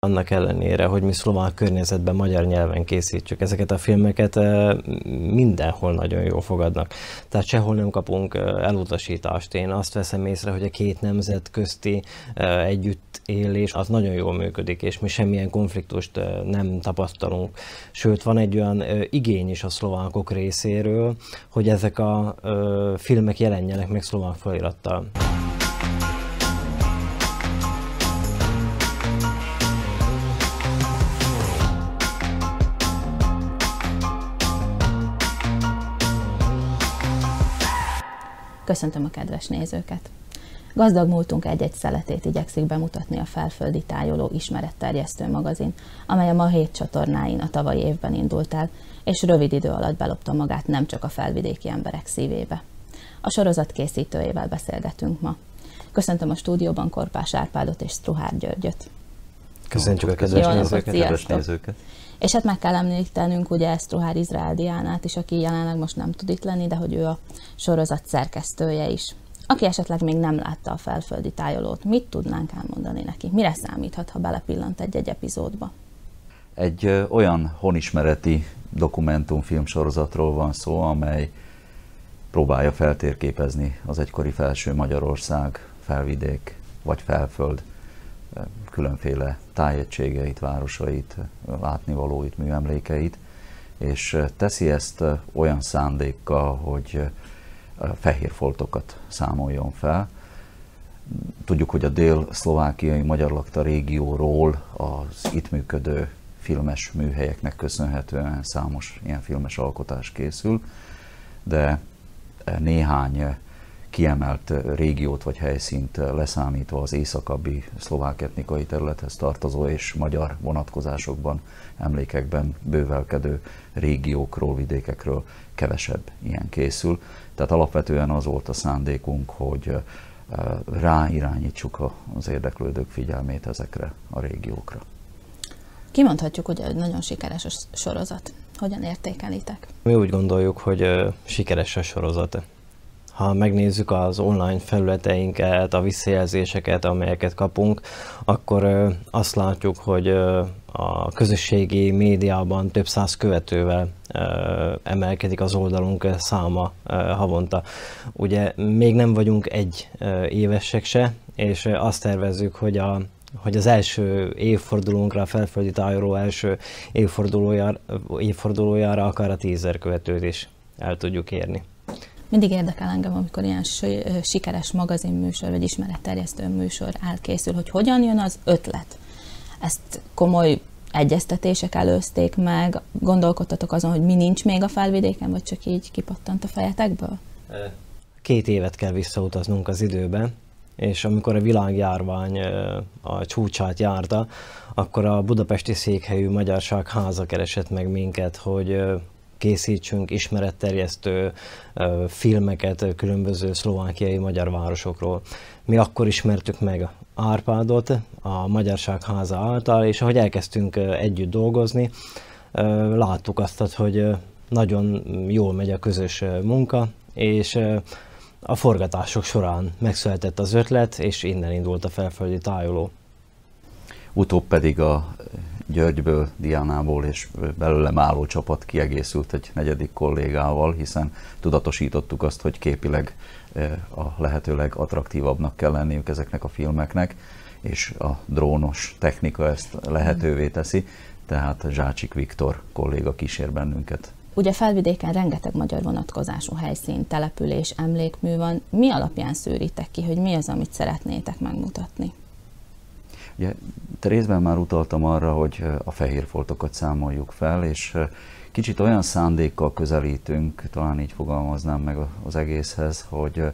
annak ellenére, hogy mi szlovák környezetben magyar nyelven készítjük ezeket a filmeket, mindenhol nagyon jól fogadnak. Tehát sehol nem kapunk elutasítást. Én azt veszem észre, hogy a két nemzet közti együttélés az nagyon jól működik, és mi semmilyen konfliktust nem tapasztalunk. Sőt, van egy olyan igény is a szlovákok részéről, hogy ezek a filmek jelenjenek meg szlovák felirattal. Köszöntöm a kedves nézőket! Gazdag múltunk egy-egy szeletét igyekszik bemutatni a Felföldi Tájoló ismeretterjesztő magazin, amely a ma hét csatornáin a tavalyi évben indult el, és rövid idő alatt belopta magát nem csak a felvidéki emberek szívébe. A sorozat készítőjével beszélgetünk ma. Köszöntöm a stúdióban Korpás Árpádot és Struhár Györgyöt. Köszöntjük a kedves nézőket, kedves nézőket. És hát meg kell említenünk ugye Esztrohár Izrael Diánát is, aki jelenleg most nem tud itt lenni, de hogy ő a sorozat szerkesztője is. Aki esetleg még nem látta a felföldi tájolót, mit tudnánk elmondani neki? Mire számíthat, ha belepillant egy-egy epizódba? Egy ö, olyan honismereti dokumentumfilm sorozatról van szó, amely próbálja feltérképezni az egykori felső Magyarország, felvidék vagy felföld különféle tájegységeit, városait, látnivalóit, műemlékeit, és teszi ezt olyan szándékkal, hogy fehér foltokat számoljon fel. Tudjuk, hogy a dél-szlovákiai magyar lakta régióról az itt működő filmes műhelyeknek köszönhetően számos ilyen filmes alkotás készül, de néhány kiemelt régiót vagy helyszínt leszámítva az északabbi szlovák etnikai területhez tartozó és magyar vonatkozásokban, emlékekben bővelkedő régiókról, vidékekről kevesebb ilyen készül. Tehát alapvetően az volt a szándékunk, hogy ráirányítsuk az érdeklődők figyelmét ezekre a régiókra. Kimondhatjuk, hogy egy nagyon sikeres a sorozat. Hogyan értékelitek? Mi úgy gondoljuk, hogy sikeres a sorozat ha megnézzük az online felületeinket, a visszajelzéseket, amelyeket kapunk, akkor azt látjuk, hogy a közösségi médiában több száz követővel emelkedik az oldalunk száma havonta. Ugye még nem vagyunk egy évesek se, és azt tervezzük, hogy a hogy az első évfordulónkra, a felföldi tájról első évfordulójára, évfordulójára akár a tízer követőt is el tudjuk érni. Mindig érdekel engem, amikor ilyen sikeres magazinműsor vagy ismeretterjesztő műsor elkészül, hogy hogyan jön az ötlet. Ezt komoly egyeztetések előzték meg, gondolkodtatok azon, hogy mi nincs még a felvidéken, vagy csak így kipattant a fejetekből? Két évet kell visszautaznunk az időben, és amikor a világjárvány a csúcsát járta, akkor a budapesti székhelyű Magyarság háza keresett meg minket, hogy készítsünk ismeretterjesztő filmeket különböző szlovákiai magyar városokról. Mi akkor ismertük meg Árpádot a Magyarság Háza által, és ahogy elkezdtünk együtt dolgozni, láttuk azt, hogy nagyon jól megy a közös munka, és a forgatások során megszületett az ötlet, és innen indult a felföldi tájoló. Utóbb pedig a Györgyből, Diánából és belőlem álló csapat kiegészült egy negyedik kollégával, hiszen tudatosítottuk azt, hogy képileg a lehetőleg attraktívabbnak kell lenniük ezeknek a filmeknek, és a drónos technika ezt lehetővé teszi, tehát Zsácsik Viktor kolléga kísér bennünket. Ugye felvidéken rengeteg magyar vonatkozású helyszín, település, emlékmű van. Mi alapján szűritek ki, hogy mi az, amit szeretnétek megmutatni? Ugye, részben már utaltam arra, hogy a fehér foltokat számoljuk fel, és kicsit olyan szándékkal közelítünk, talán így fogalmaznám meg az egészhez, hogy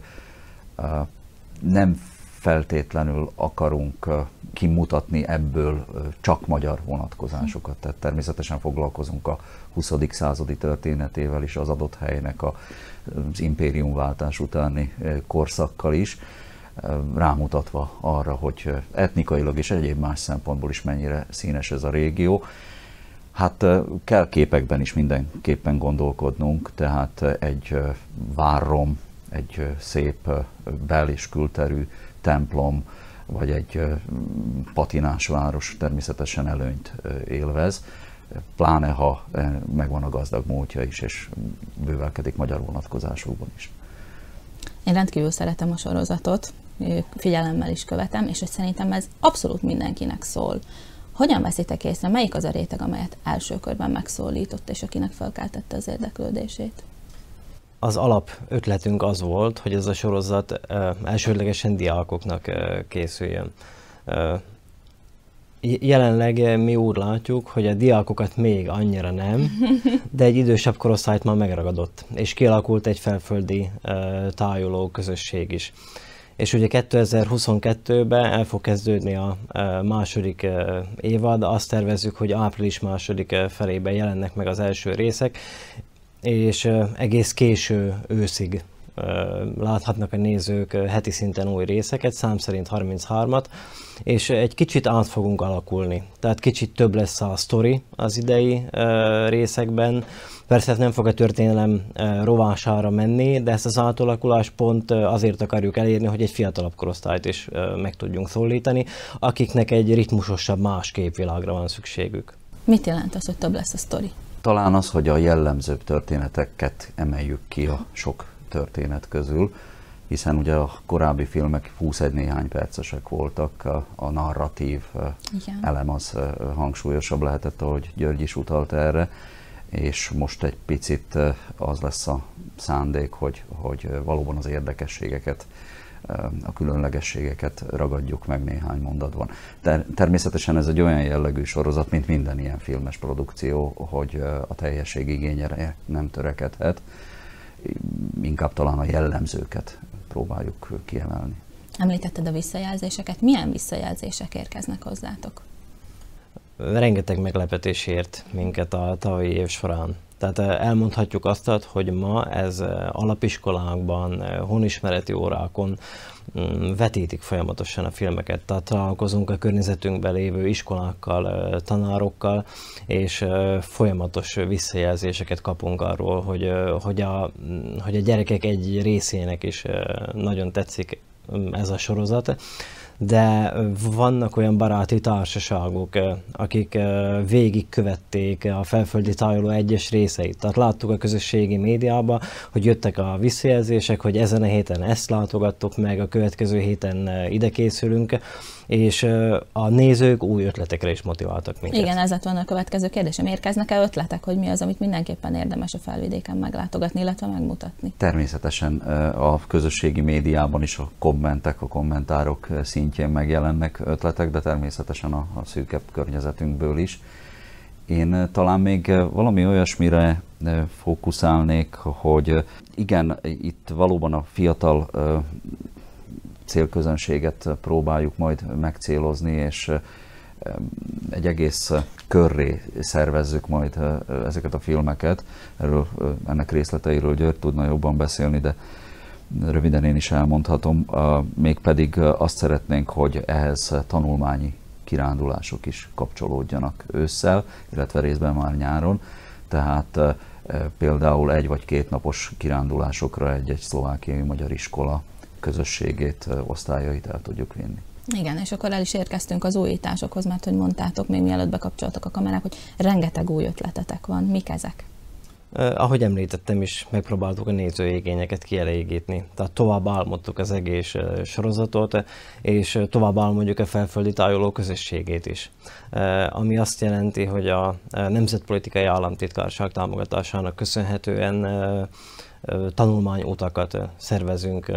nem feltétlenül akarunk kimutatni ebből csak magyar vonatkozásokat. Tehát természetesen foglalkozunk a 20. századi történetével is, az adott helynek a, az impériumváltás utáni korszakkal is, rámutatva arra, hogy etnikailag és egyéb más szempontból is mennyire színes ez a régió. Hát kell képekben is mindenképpen gondolkodnunk, tehát egy várrom, egy szép bel- és külterű templom, vagy egy patinás város természetesen előnyt élvez, pláne ha megvan a gazdag múltja is, és bővelkedik magyar vonatkozásokban is. Én rendkívül szeretem a sorozatot, figyelemmel is követem, és hogy szerintem ez abszolút mindenkinek szól. Hogyan veszitek észre, melyik az a réteg, amelyet első körben megszólított, és akinek felkeltette az érdeklődését? Az alap ötletünk az volt, hogy ez a sorozat elsődlegesen diákoknak készüljön. Jelenleg mi úgy látjuk, hogy a diákokat még annyira nem, de egy idősebb korosztályt már megragadott, és kialakult egy felföldi tájoló közösség is és ugye 2022-ben el fog kezdődni a második évad, azt tervezzük, hogy április második felében jelennek meg az első részek, és egész késő őszig láthatnak a nézők heti szinten új részeket, szám szerint 33-at, és egy kicsit át fogunk alakulni. Tehát kicsit több lesz a sztori az idei részekben, Persze ez nem fog a történelem rovására menni, de ezt az átalakulás pont azért akarjuk elérni, hogy egy fiatalabb korosztályt is meg tudjunk szólítani, akiknek egy ritmusosabb más képvilágra van szükségük. Mit jelent az, hogy több lesz a sztori? Talán az, hogy a jellemzőbb történeteket emeljük ki a sok történet közül, hiszen ugye a korábbi filmek 21 néhány percesek voltak, a, a narratív Igen. elem az hangsúlyosabb lehetett, ahogy György is utalt erre és most egy picit az lesz a szándék, hogy, hogy valóban az érdekességeket, a különlegességeket ragadjuk meg néhány mondatban. De természetesen ez egy olyan jellegű sorozat, mint minden ilyen filmes produkció, hogy a teljesség igényére nem törekedhet, inkább talán a jellemzőket próbáljuk kiemelni. Említetted a visszajelzéseket. Milyen visszajelzések érkeznek hozzátok? Rengeteg meglepetés ért minket a tavalyi év során. Tehát eh, elmondhatjuk azt, hogy ma ez eh, alapiskolákban, eh, honismereti órákon mm, vetítik folyamatosan a filmeket. Tehát találkozunk a környezetünkben lévő iskolákkal, tanárokkal, és folyamatos visszajelzéséseket kapunk arról, hogy, hogy, a, mm, hogy a gyerekek egy részének is nagyon tetszik mm, ez a sorozat de vannak olyan baráti társaságok, akik végigkövették a felföldi tájoló egyes részeit. Tehát láttuk a közösségi médiában, hogy jöttek a visszajelzések, hogy ezen a héten ezt látogattok meg, a következő héten ide készülünk, és a nézők új ötletekre is motiváltak minket. Igen, ez lett volna a következő kérdésem. Érkeznek-e ötletek, hogy mi az, amit mindenképpen érdemes a felvidéken meglátogatni, illetve megmutatni? Természetesen a közösségi médiában is a kommentek, a kommentárok szintjén megjelennek ötletek, de természetesen a, a szűkebb környezetünkből is. Én talán még valami olyasmire fókuszálnék, hogy igen, itt valóban a fiatal célközönséget próbáljuk majd megcélozni, és egy egész körré szervezzük majd ezeket a filmeket. Erről, ennek részleteiről György tudna jobban beszélni, de röviden én is elmondhatom. Mégpedig azt szeretnénk, hogy ehhez tanulmányi kirándulások is kapcsolódjanak ősszel, illetve részben már nyáron. Tehát például egy vagy két napos kirándulásokra egy-egy szlovákiai magyar iskola közösségét, osztályait el tudjuk vinni. Igen, és akkor el is érkeztünk az újításokhoz, mert hogy mondtátok még mielőtt bekapcsoltak a kamerák, hogy rengeteg új ötletetek van. Mik ezek? Ahogy említettem is, megpróbáltuk a nézőigényeket kielégíteni. Tehát tovább álmodtuk az egész sorozatot, és tovább álmodjuk a felföldi tájoló közösségét is. Ami azt jelenti, hogy a Nemzetpolitikai Államtitkárság támogatásának köszönhetően tanulmányutakat szervezünk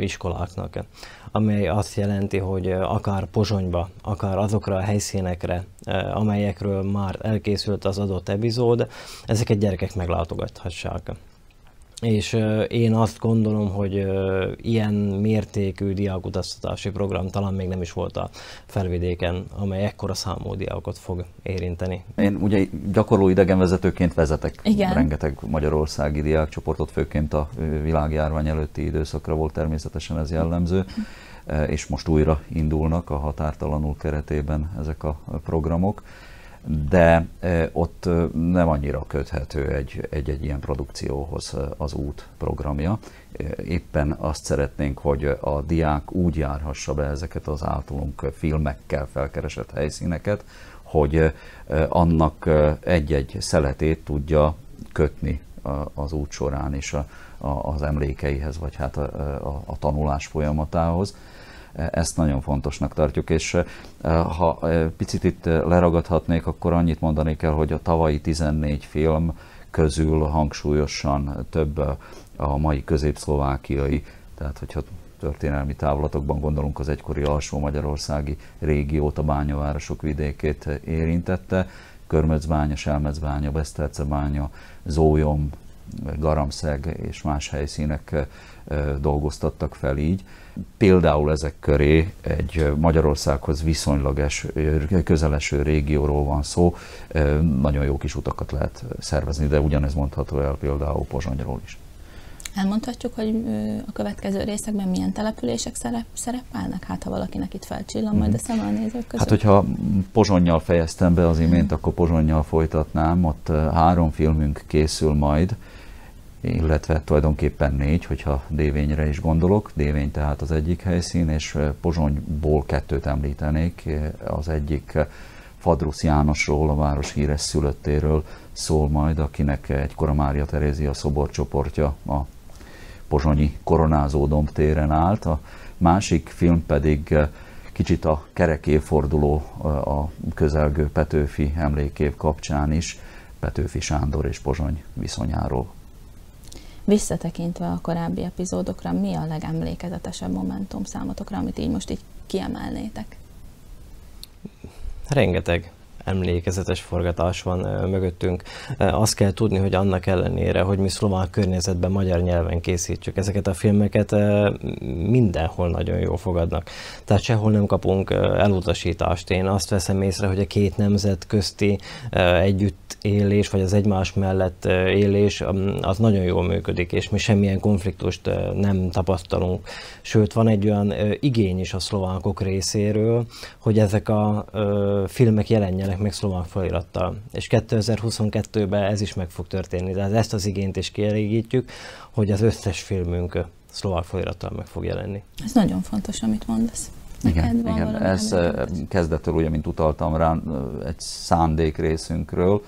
iskoláknak, amely azt jelenti, hogy akár Pozsonyba, akár azokra a helyszínekre, amelyekről már elkészült az adott epizód, ezeket gyerekek meglátogathassák. És én azt gondolom, hogy ilyen mértékű diákutaztatási program talán még nem is volt a felvidéken, amely ekkora számú diákot fog érinteni. Én ugye gyakorló idegenvezetőként vezetek Igen. rengeteg magyarországi diákcsoportot, főként a világjárvány előtti időszakra volt természetesen ez jellemző, és most újra indulnak a határtalanul keretében ezek a programok de ott nem annyira köthető egy, egy, egy ilyen produkcióhoz az út programja. Éppen azt szeretnénk, hogy a diák úgy járhassa be ezeket az általunk filmekkel felkeresett helyszíneket, hogy annak egy-egy szeletét tudja kötni az út során a, a, az emlékeihez, vagy hát a, a, a tanulás folyamatához. Ezt nagyon fontosnak tartjuk, és ha picit itt leragadhatnék, akkor annyit mondani kell, hogy a tavalyi 14 film közül hangsúlyosan több a mai középszlovákiai, tehát hogyha történelmi távlatokban gondolunk az egykori alsó magyarországi régiót, a bányavárosok vidékét érintette, Körmöcbánya, Selmecbánya, Besztercebánya, Zólyom, Garamszeg és más helyszínek dolgoztattak fel így. Például ezek köré egy Magyarországhoz viszonylag es, közeleső régióról van szó, nagyon jó kis utakat lehet szervezni, de ugyanez mondható el például Pozsonyról is. Elmondhatjuk, hogy a következő részekben milyen települések szerep, szerepelnek? Hát, ha valakinek itt felcsillan majd a szem a nézők között. Hát, hogyha Pozsonnyal fejeztem be az imént, akkor Pozsonnyal folytatnám. Ott három filmünk készül majd, illetve tulajdonképpen négy, hogyha Dévényre is gondolok. Dévény tehát az egyik helyszín, és Pozsonyból kettőt említenék. Az egyik Fadrusz Jánosról, a város híres szülöttéről szól majd, akinek egykor a Mária Terézia szoborcsoportja a pozsonyi koronázó dombtéren állt. A másik film pedig kicsit a kerek évforduló eh, a közelgő Petőfi emlékév kapcsán is, Petőfi Sándor és Pozsony viszonyáról. Visszatekintve a korábbi epizódokra, mi a legemlékezetesebb momentum számotokra, amit így most így kiemelnétek? Rengeteg emlékezetes forgatás van mögöttünk. Azt kell tudni, hogy annak ellenére, hogy mi szlovák környezetben magyar nyelven készítjük ezeket a filmeket, mindenhol nagyon jól fogadnak. Tehát sehol nem kapunk elutasítást. Én azt veszem észre, hogy a két nemzet közti együtt élés, vagy az egymás mellett élés, az nagyon jól működik, és mi semmilyen konfliktust nem tapasztalunk. Sőt, van egy olyan igény is a szlovákok részéről, hogy ezek a filmek jelenjenek jelenjenek meg szlovák felirattal. És 2022-ben ez is meg fog történni. Tehát ezt az igényt is kielégítjük, hogy az összes filmünk szlovák felirattal meg fog jelenni. Ez nagyon fontos, amit mondasz. igen, igen. ez kezdettől, ugye, mint utaltam rá, egy szándék részünkről,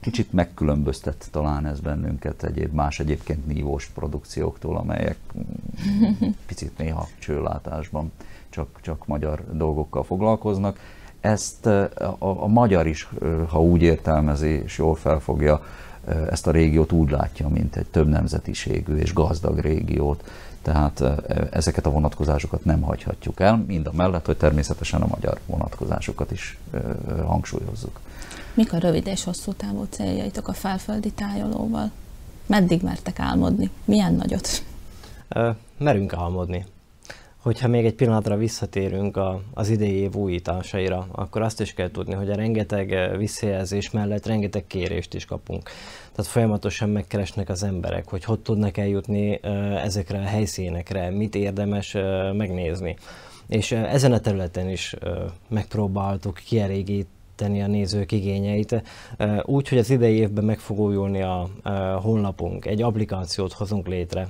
kicsit megkülönböztet talán ez bennünket egyéb más egyébként nívós produkcióktól, amelyek picit néha csőlátásban csak, csak magyar dolgokkal foglalkoznak ezt a, a magyar is, ha úgy értelmezi és jól felfogja, ezt a régiót úgy látja, mint egy több nemzetiségű és gazdag régiót. Tehát ezeket a vonatkozásokat nem hagyhatjuk el, mind a mellett, hogy természetesen a magyar vonatkozásokat is hangsúlyozzuk. Mik a rövid és hosszú távú céljaitok a felföldi tájolóval? Meddig mertek álmodni? Milyen nagyot? Merünk álmodni. Hogyha még egy pillanatra visszatérünk a, az idei év újításaira, akkor azt is kell tudni, hogy a rengeteg eh, visszajelzés mellett rengeteg kérést is kapunk. Tehát folyamatosan megkeresnek az emberek, hogy hogy tudnak eljutni eh, ezekre a helyszínekre, mit érdemes eh, megnézni. És ezen a területen is megpróbáltuk kielégíteni a nézők igényeit, úgy, hogy az idei évben meg fog újulni a honlapunk, egy applikációt hozunk létre,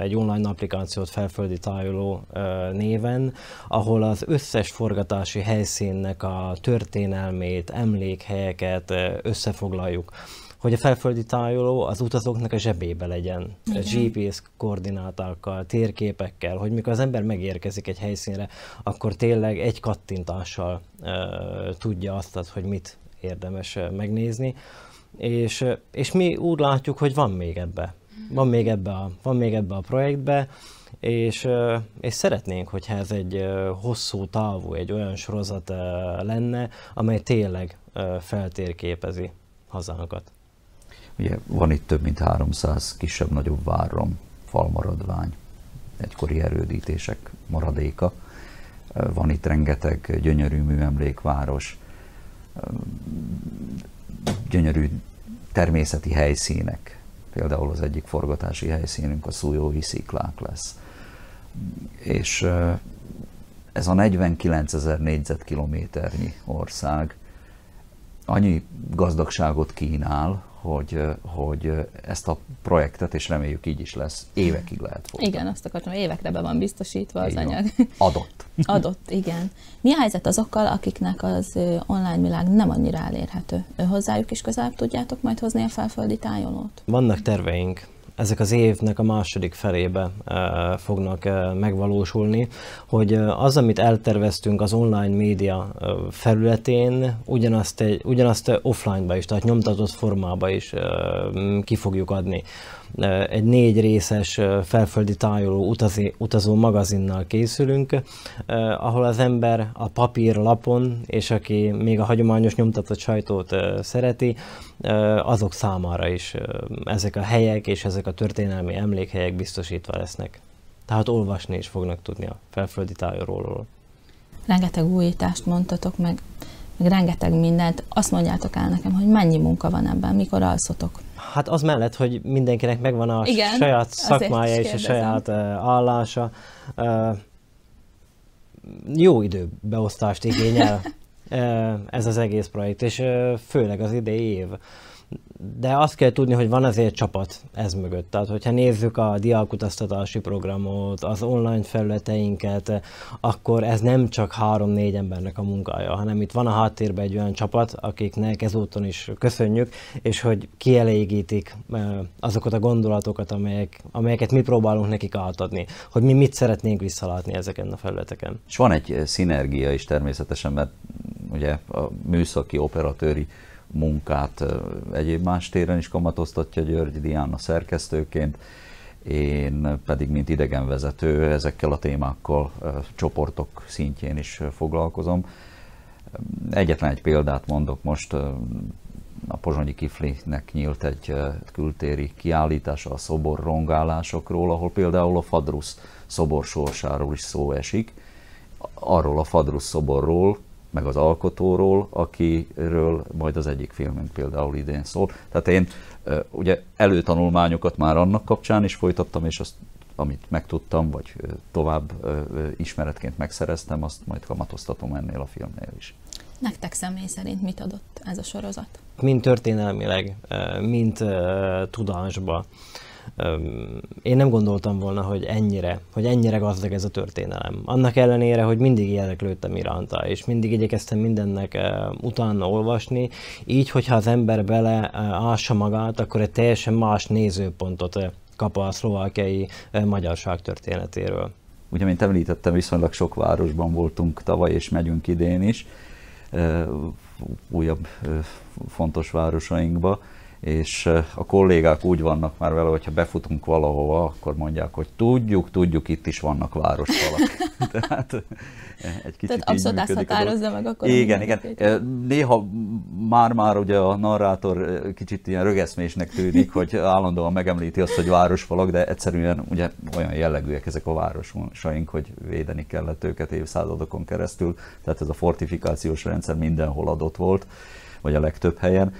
egy online applikációt felföldi tájoló néven, ahol az összes forgatási helyszínnek a történelmét, emlékhelyeket összefoglaljuk hogy a felföldi tájoló az utazóknak a zsebébe legyen, Igen. GPS koordinátákkal, térképekkel, hogy mikor az ember megérkezik egy helyszínre, akkor tényleg egy kattintással uh, tudja azt, hogy mit érdemes megnézni. És, és mi úgy látjuk, hogy van még ebbe van még ebbe a, van még ebbe a projektbe, és, és szeretnénk, hogyha ez egy hosszú távú, egy olyan sorozat lenne, amely tényleg feltérképezi hazánkat. Ugye van itt több mint 300 kisebb-nagyobb várom, falmaradvány, egykori erődítések maradéka. Van itt rengeteg gyönyörű műemlékváros, gyönyörű természeti helyszínek, Például az egyik forgatási helyszínünk a Szújói sziklák lesz. És ez a 49 ezer négyzetkilométernyi ország, annyi gazdagságot kínál, hogy, hogy ezt a projektet, és reméljük így is lesz, évekig lehet folytatni. Igen, azt akartam, évekre be van biztosítva az anyag. Adott. Adott, igen. Mi a helyzet azokkal, akiknek az online világ nem annyira elérhető? Hozzájuk is közelebb tudjátok majd hozni a felföldi tájolót? Vannak terveink ezek az évnek a második felébe fognak megvalósulni, hogy az, amit elterveztünk az online média felületén, ugyanazt, egy, ugyanazt offline-ba is, tehát nyomtatott formába is ki fogjuk adni egy négy részes felföldi tájoló utazi, utazó magazinnal készülünk, ahol az ember a papír lapon, és aki még a hagyományos nyomtatott sajtót szereti, azok számára is ezek a helyek és ezek a történelmi emlékhelyek biztosítva lesznek. Tehát olvasni is fognak tudni a felföldi tájolóról. Rengeteg újítást mondtatok meg, meg rengeteg mindent. Azt mondjátok el nekem, hogy mennyi munka van ebben, mikor alszotok? Hát az mellett, hogy mindenkinek megvan a Igen, saját szakmája és a saját uh, állása, uh, jó időbeosztást igényel uh, ez az egész projekt, és uh, főleg az idei év de azt kell tudni, hogy van azért csapat ez mögött. Tehát, hogyha nézzük a diákutaztatási programot, az online felületeinket, akkor ez nem csak három-négy embernek a munkája, hanem itt van a háttérben egy olyan csapat, akiknek ezúton is köszönjük, és hogy kielégítik azokat a gondolatokat, amelyek, amelyeket mi próbálunk nekik átadni, hogy mi mit szeretnénk visszalátni ezeken a felületeken. És van egy szinergia is természetesen, mert ugye a műszaki operatőri munkát egyéb más téren is kamatoztatja György Diana szerkesztőként, én pedig, mint idegenvezető, ezekkel a témákkal csoportok szintjén is foglalkozom. Egyetlen egy példát mondok most, a Pozsonyi Kiflinek nyílt egy kültéri kiállítása a szobor rongálásokról, ahol például a Fadrusz szobor sorsáról is szó esik. Arról a Fadrusz szoborról, meg az alkotóról, akiről majd az egyik filmünk például idén szól. Tehát én ugye előtanulmányokat már annak kapcsán is folytattam, és azt, amit megtudtam, vagy tovább ismeretként megszereztem, azt majd kamatoztatom ennél a filmnél is. Nektek személy szerint mit adott ez a sorozat? Mind történelmileg, mind tudásba én nem gondoltam volna, hogy ennyire, hogy ennyire gazdag ez a történelem. Annak ellenére, hogy mindig érdeklődtem iránta, és mindig igyekeztem mindennek utána olvasni, így, hogyha az ember bele ássa magát, akkor egy teljesen más nézőpontot kap a szlovákiai magyarság történetéről. Ugye, mint említettem, viszonylag sok városban voltunk tavaly, és megyünk idén is, újabb fontos városainkba és a kollégák úgy vannak már vele, hogyha befutunk valahova, akkor mondják, hogy tudjuk, tudjuk, itt is vannak városfalak. Tehát egy kicsit Tehát abszolút ezt határozza meg akkor. Igen, igen. Néha már-már ugye a narrátor kicsit ilyen rögeszmésnek tűnik, hogy állandóan megemlíti azt, hogy városfalak, de egyszerűen ugye olyan jellegűek ezek a városaink, hogy védeni kellett őket évszázadokon keresztül. Tehát ez a fortifikációs rendszer mindenhol adott volt, vagy a legtöbb helyen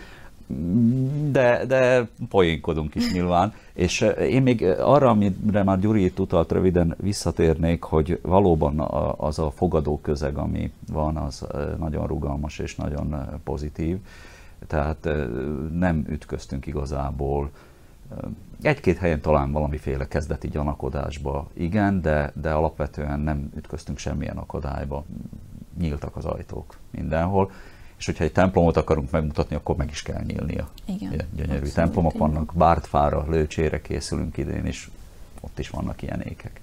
de, de poénkodunk is nyilván. És én még arra, amire már Gyuri itt utalt röviden visszatérnék, hogy valóban az a fogadó közeg, ami van, az nagyon rugalmas és nagyon pozitív. Tehát nem ütköztünk igazából. Egy-két helyen talán valamiféle kezdeti gyanakodásba, igen, de, de alapvetően nem ütköztünk semmilyen akadályba. Nyíltak az ajtók mindenhol és hogyha egy templomot akarunk megmutatni, akkor meg is kell nyílnia. Igen. Ilyen gyönyörű Abszolút, templomok igen. vannak, Bártfára, Lőcsére készülünk idén, és ott is vannak ilyen ékek.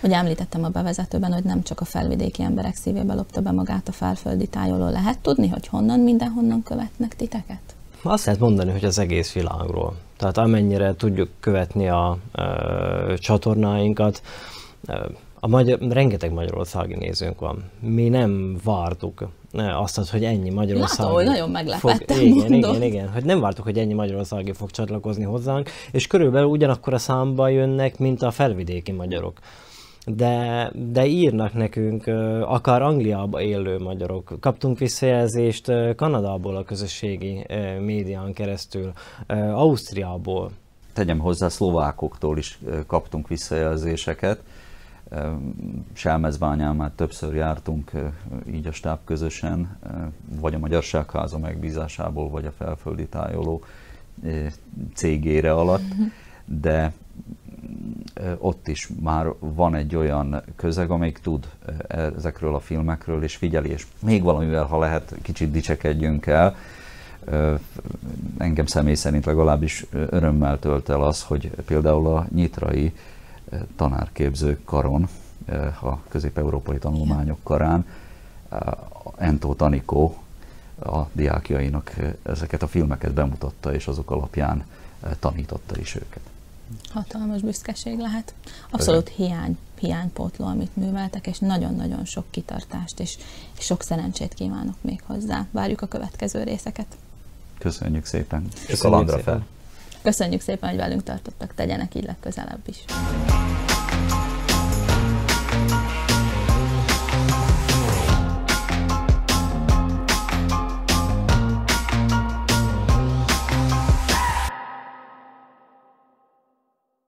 Hogy említettem a bevezetőben, hogy nem csak a felvidéki emberek szívébe lopta be magát a felföldi tájoló. Lehet tudni, hogy honnan, mindenhonnan követnek titeket? Azt lehet mondani, hogy az egész világról. Tehát amennyire tudjuk követni a ö, csatornáinkat, ö, a magyar, rengeteg magyarországi nézőnk van. Mi nem vártuk azt, hogy ennyi magyarországi... Látom, hogy nagyon meglepettem, fog, igen, igen, igen, hogy nem vártuk, hogy ennyi magyarországi fog csatlakozni hozzánk, és körülbelül ugyanakkor a számba jönnek, mint a felvidéki magyarok. De, de írnak nekünk akár Angliába élő magyarok. Kaptunk visszajelzést Kanadából a közösségi médián keresztül, Ausztriából. Tegyem hozzá, szlovákoktól is kaptunk visszajelzéseket, Selmezbányán többször jártunk így a stáb közösen, vagy a Magyarságháza megbízásából, vagy a felföldi tájoló cégére alatt, de ott is már van egy olyan közeg, amelyik tud ezekről a filmekről, és figyeli, és még valamivel, ha lehet, kicsit dicsekedjünk el. Engem személy szerint legalábbis örömmel tölt el az, hogy például a nyitrai tanárképző karon, a közép-európai tanulmányok karán, Entó Tanikó a diákjainak ezeket a filmeket bemutatta, és azok alapján tanította is őket hatalmas büszkeség lehet. Abszolút hiány, hiánypótló, amit műveltek, és nagyon-nagyon sok kitartást és, sok szerencsét kívánok még hozzá. Várjuk a következő részeket. Köszönjük szépen. Köszönjük szépen. fel. Köszönjük szépen, hogy velünk tartottak, tegyenek így legközelebb is.